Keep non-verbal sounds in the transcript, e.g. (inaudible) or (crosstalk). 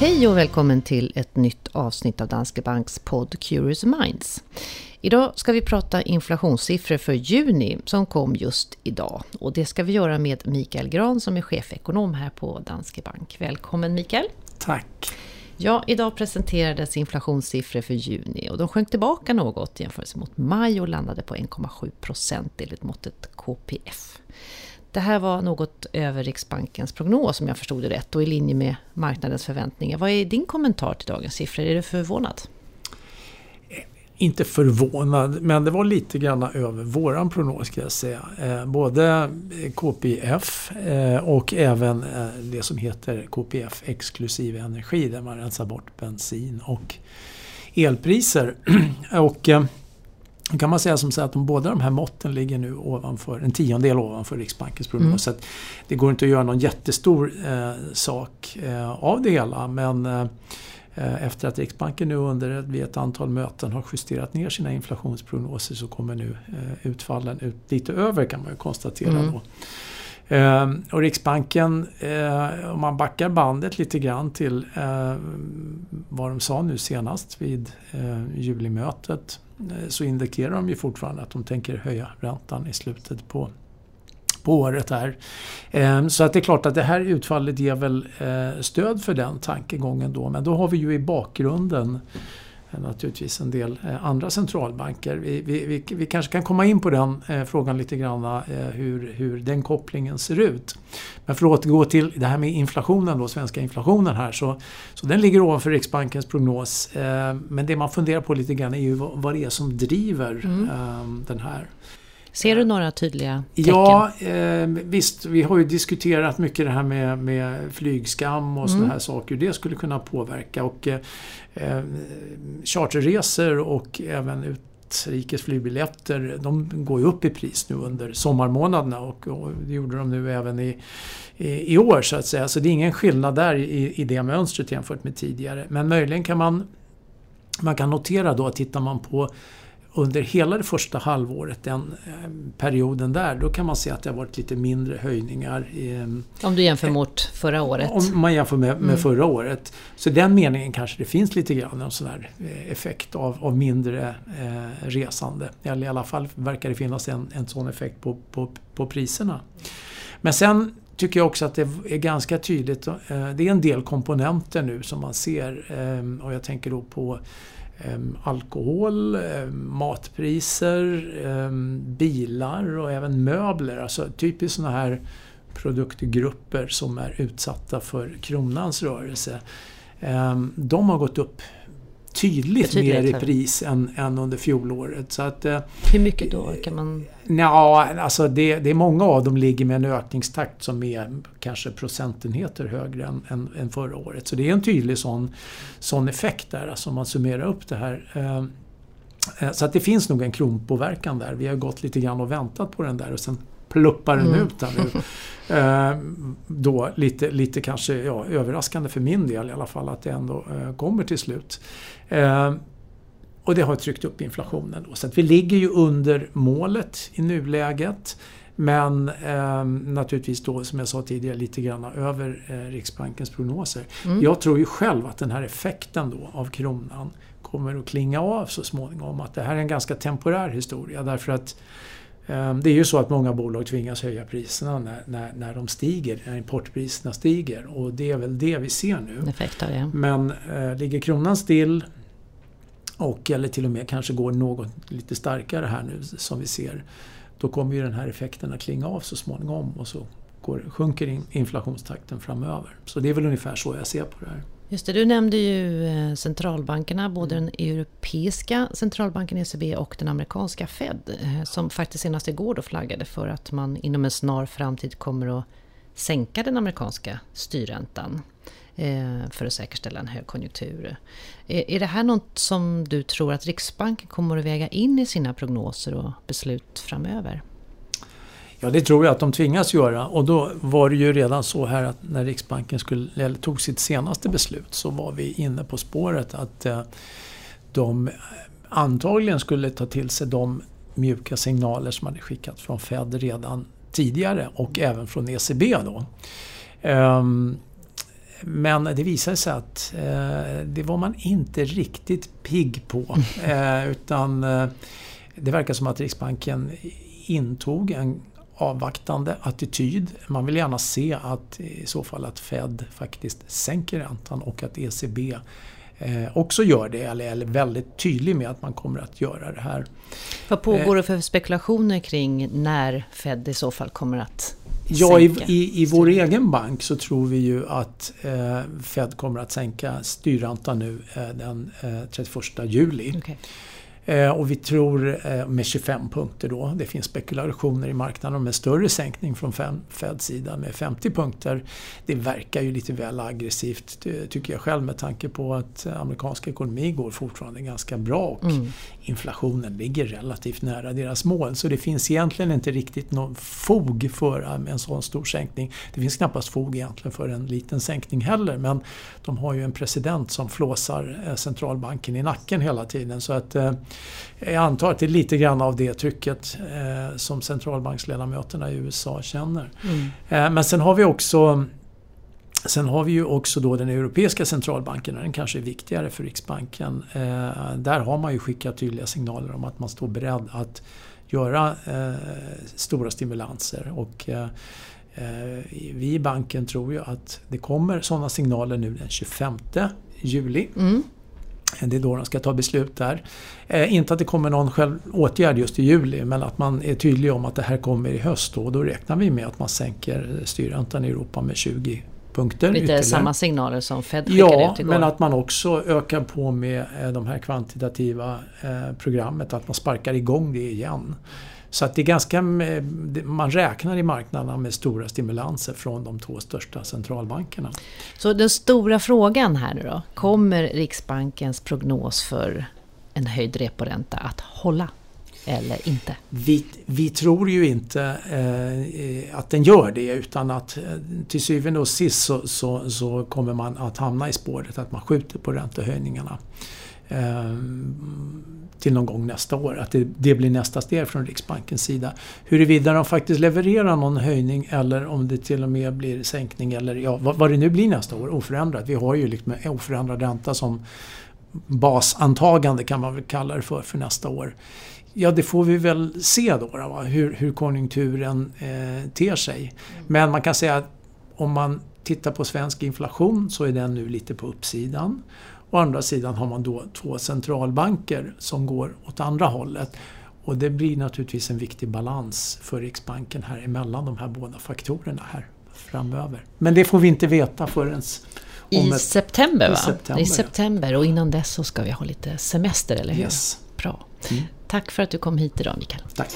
Hej och välkommen till ett nytt avsnitt av Danske Banks podd Curious Minds. Idag ska vi prata inflationssiffror för juni som kom just idag. Och det ska vi göra med Mikael Gran som är chefekonom här på Danske Bank. Välkommen Mikael! Tack! Ja, idag presenterades inflationssiffror för juni och de sjönk tillbaka något jämfört mot maj och landade på 1,7 procent enligt måttet KPF. Det här var något över Riksbankens prognos om jag förstod det rätt och i linje med marknadens förväntningar. Vad är din kommentar till dagens siffror? Är du förvånad? Inte förvånad, men det var lite grann över våran prognos ska jag säga. Eh, både KPF eh, och även eh, det som heter KPF exklusive energi där man rensar bort bensin och elpriser. (clears throat) och då kan man säga som så att de, båda de här måtten ligger nu ovanför, en tiondel ovanför Riksbankens prognos. Mm. Så det går inte att göra någon jättestor eh, sak eh, av det hela. Men eh, efter att Riksbanken nu under vid ett antal möten har justerat ner sina inflationsprognoser så kommer nu eh, utfallen ut lite över kan man ju konstatera mm. då. Eh, och Riksbanken, eh, om man backar bandet lite grann till eh, vad de sa nu senast vid eh, julimötet Eh, så indikerar de ju fortfarande att de tänker höja räntan i slutet på, på året här. Ehm, så att det är klart att det här utfallet ger väl eh, stöd för den tankegången då. Men då har vi ju i bakgrunden naturligtvis en del andra centralbanker. Vi, vi, vi, vi, kanske kan komma in på den eh, frågan lite grann, eh, hur, hur den kopplingen ser ut. Men för att återgå till det här med inflationen, då, svenska inflationen här, så, så den ligger ovanför Riksbankens prognos. Eh, men det man funderar på lite grann är ju vad, vad det är som driver mm. den här. Ser du några tydliga tecken? Ja, eh, visst. Vi har ju diskuterat mycket det här med, med flygskam och mm. sådana här saker. Hur det skulle kunna påverka. Och, eh, charterresor och även utrikes flygbiljetter de går ju upp i pris nu under sommarmånaderna och, och det gjorde de nu även i, i, i, år så att säga. Så det är ingen skillnad där i, i det mönstret jämfört med tidigare. Men möjligen kan man man kan notera då att tittar man på under hela det första halvåret, den eh, perioden där, då kan man se att det har varit lite mindre höjningar. om du jämför mot förra året? Om man jämför med, med mm. förra året. Så den meningen kanske det finns lite grann en sån här eh, effekt av, av mindre eh, resande. Eller i alla fall verkar det finnas en, en sån effekt på, på, på priserna. Men sen tycker jag också att det är ganska tydligt. Eh, det är en del komponenter nu som man ser eh, och jag tänker då på eh, alkohol, matpriser, bilar och även möbler. Alltså typiskt sådana här produktgrupper som är utsatta för kronans rörelse. De har gått upp tydligt mer i pris än, än under fjolåret. Så att, eh, Hur mycket då? Kan man... Ja, alltså det, det är många av dem ligger med en ökningstakt som är kanske procentenheter högre än, än, än förra året. Så det är en tydlig sån, sån effekt där, alltså om man summerar upp det här. Eh, eh, så att det finns nog en kronpåverkan där. Vi har gått lite grann och väntat på den där och sen pluppar den mm. ut där nu. Eh, då lite, lite kanske ja, överraskande för min del i alla fall att det ändå eh, kommer till slut. Eh, och det har tryckt upp inflationen. Då. Så att vi ligger ju under målet i nuläget. Men eh, naturligtvis då, som jag sa tidigare, lite grann över eh, Riksbankens prognoser. Mm. Jag tror ju själv att den här effekten då av kronan kommer att klinga av så småningom. Att det här är en ganska temporär historia därför att det är ju så att många bolag tvingas höja priserna när, när, när de stiger, när importpriserna stiger. Och det är väl det vi ser nu. Effekt av det. Men eh, ligger kronan still och eller till och med kanske går något lite starkare här nu som vi ser. Då kommer ju den här effekten att klinga av så småningom och så går, sjunker in, inflationstakten framöver. Så det är väl ungefär så jag ser på det här. Just det, du nämnde ju eh, centralbankerna, både den europeiska centralbanken ECB och den amerikanska Fed, eh, som faktiskt senast igår då flaggade för att man inom en snar framtid kommer att sänka den amerikanska styrräntan eh, för att säkerställa en högkonjunktur. Är det här något som du tror att Riksbanken kommer att väga in i sina prognoser och beslut framöver? Ja, det tror jag att de tvingas göra. Och då var det ju redan så här att när Riksbanken skulle, tog sitt senaste beslut så var vi inne på spåret att eh, de antagligen skulle ta till sig de mjuka signaler som hade skickats från Fed redan tidigare och även från ECB. Då. Um, men det visade sig att eh, det var man inte riktigt pigg på. (laughs) Eh, utan eh, det verkar som att Riksbanken intog en avvaktande attityd. Man vill gärna se att i så fall att Fed faktiskt sänker räntan och att ECB eh, också gör det, eller är väldigt tydlig med att man kommer att göra det här. Vad pågår det för spekulationer kring när Fed i så fall kommer att Ja, i, i, i vår egen bank så tror vi ju att eh, Fed kommer att sänka styrräntan nu eh, den eh, 31 juli. Okay. Eh, och vi tror eh, med 25 punkter då. Det finns spekulationer i marknaden om en större sänkning från Feds sida med 50 punkter. Det verkar ju lite väl aggressivt tycker jag själv med tanke på att amerikansk ekonomi går fortfarande ganska bra och mm. inflationen ligger relativt nära deras mål. Så det finns egentligen inte riktigt någon fog för eh, en sån stor sänkning. Det finns knappast fog egentligen för en liten sänkning heller men de har ju en president som flåsar centralbanken i nacken hela tiden. Så att jag antar att det är lite grann av det trycket eh, som centralbanksledamöterna i USA känner. Mm. Eh, men sen har vi också Sen har vi ju också då den Europeiska centralbanken, den kanske är viktigare för Riksbanken. Eh, där har man ju skickat tydliga signaler om att man står beredd att göra eh, stora stimulanser. Och, eh, eh, vi i banken tror ju att det kommer sådana signaler nu den 25 juli. Mm. Det är då de ska ta beslut där. Eh, inte att det kommer någon själv åtgärd just i juli men att man är tydlig om att det här kommer i höst då, och då räknar vi med att man sänker styrräntan i Europa med 20 punkter. Lite ytterligare. samma signaler som Fed skickade ja, ut igår. men att man också ökar på med eh, de här kvantitativa eh, programmet, att man sparkar igång det igen. Så att det är ganska, man räknar i marknaderna med stora stimulanser från de två största centralbankerna. Så den stora frågan här nu då, kommer Riksbankens prognos för en höjd reporänta att hålla? Eller inte? Vi, vi tror ju inte eh, att den gör det utan att eh, till syvende och sist så, så, så, kommer man att hamna i spåret att man skjuter på räntehöjningarna. Eh, till någon gång nästa år. Att det, det, blir nästa steg från Riksbankens sida. Huruvida de faktiskt levererar någon höjning eller om det till och med blir sänkning eller ja, vad, vad det nu blir nästa år, oförändrat. Vi har ju liksom oförändrad ränta som basantagande kan man väl kalla det för, för nästa år. Ja, det får vi väl se då, då hur, hur konjunkturen eh, ter sig. Men man kan säga att om man tittar på svensk inflation så är den nu lite på uppsidan. Å andra sidan har man då två centralbanker som går åt andra hållet. Och det blir naturligtvis en viktig balans för Riksbanken här emellan de här båda faktorerna här framöver. Men det får vi inte veta förrän i ett, september, va? I september, I september. Och innan dess så ska vi ha lite semester, eller hur? Yes. Bra. Mm. Tack för att du kom hit idag, Mikael. Tack.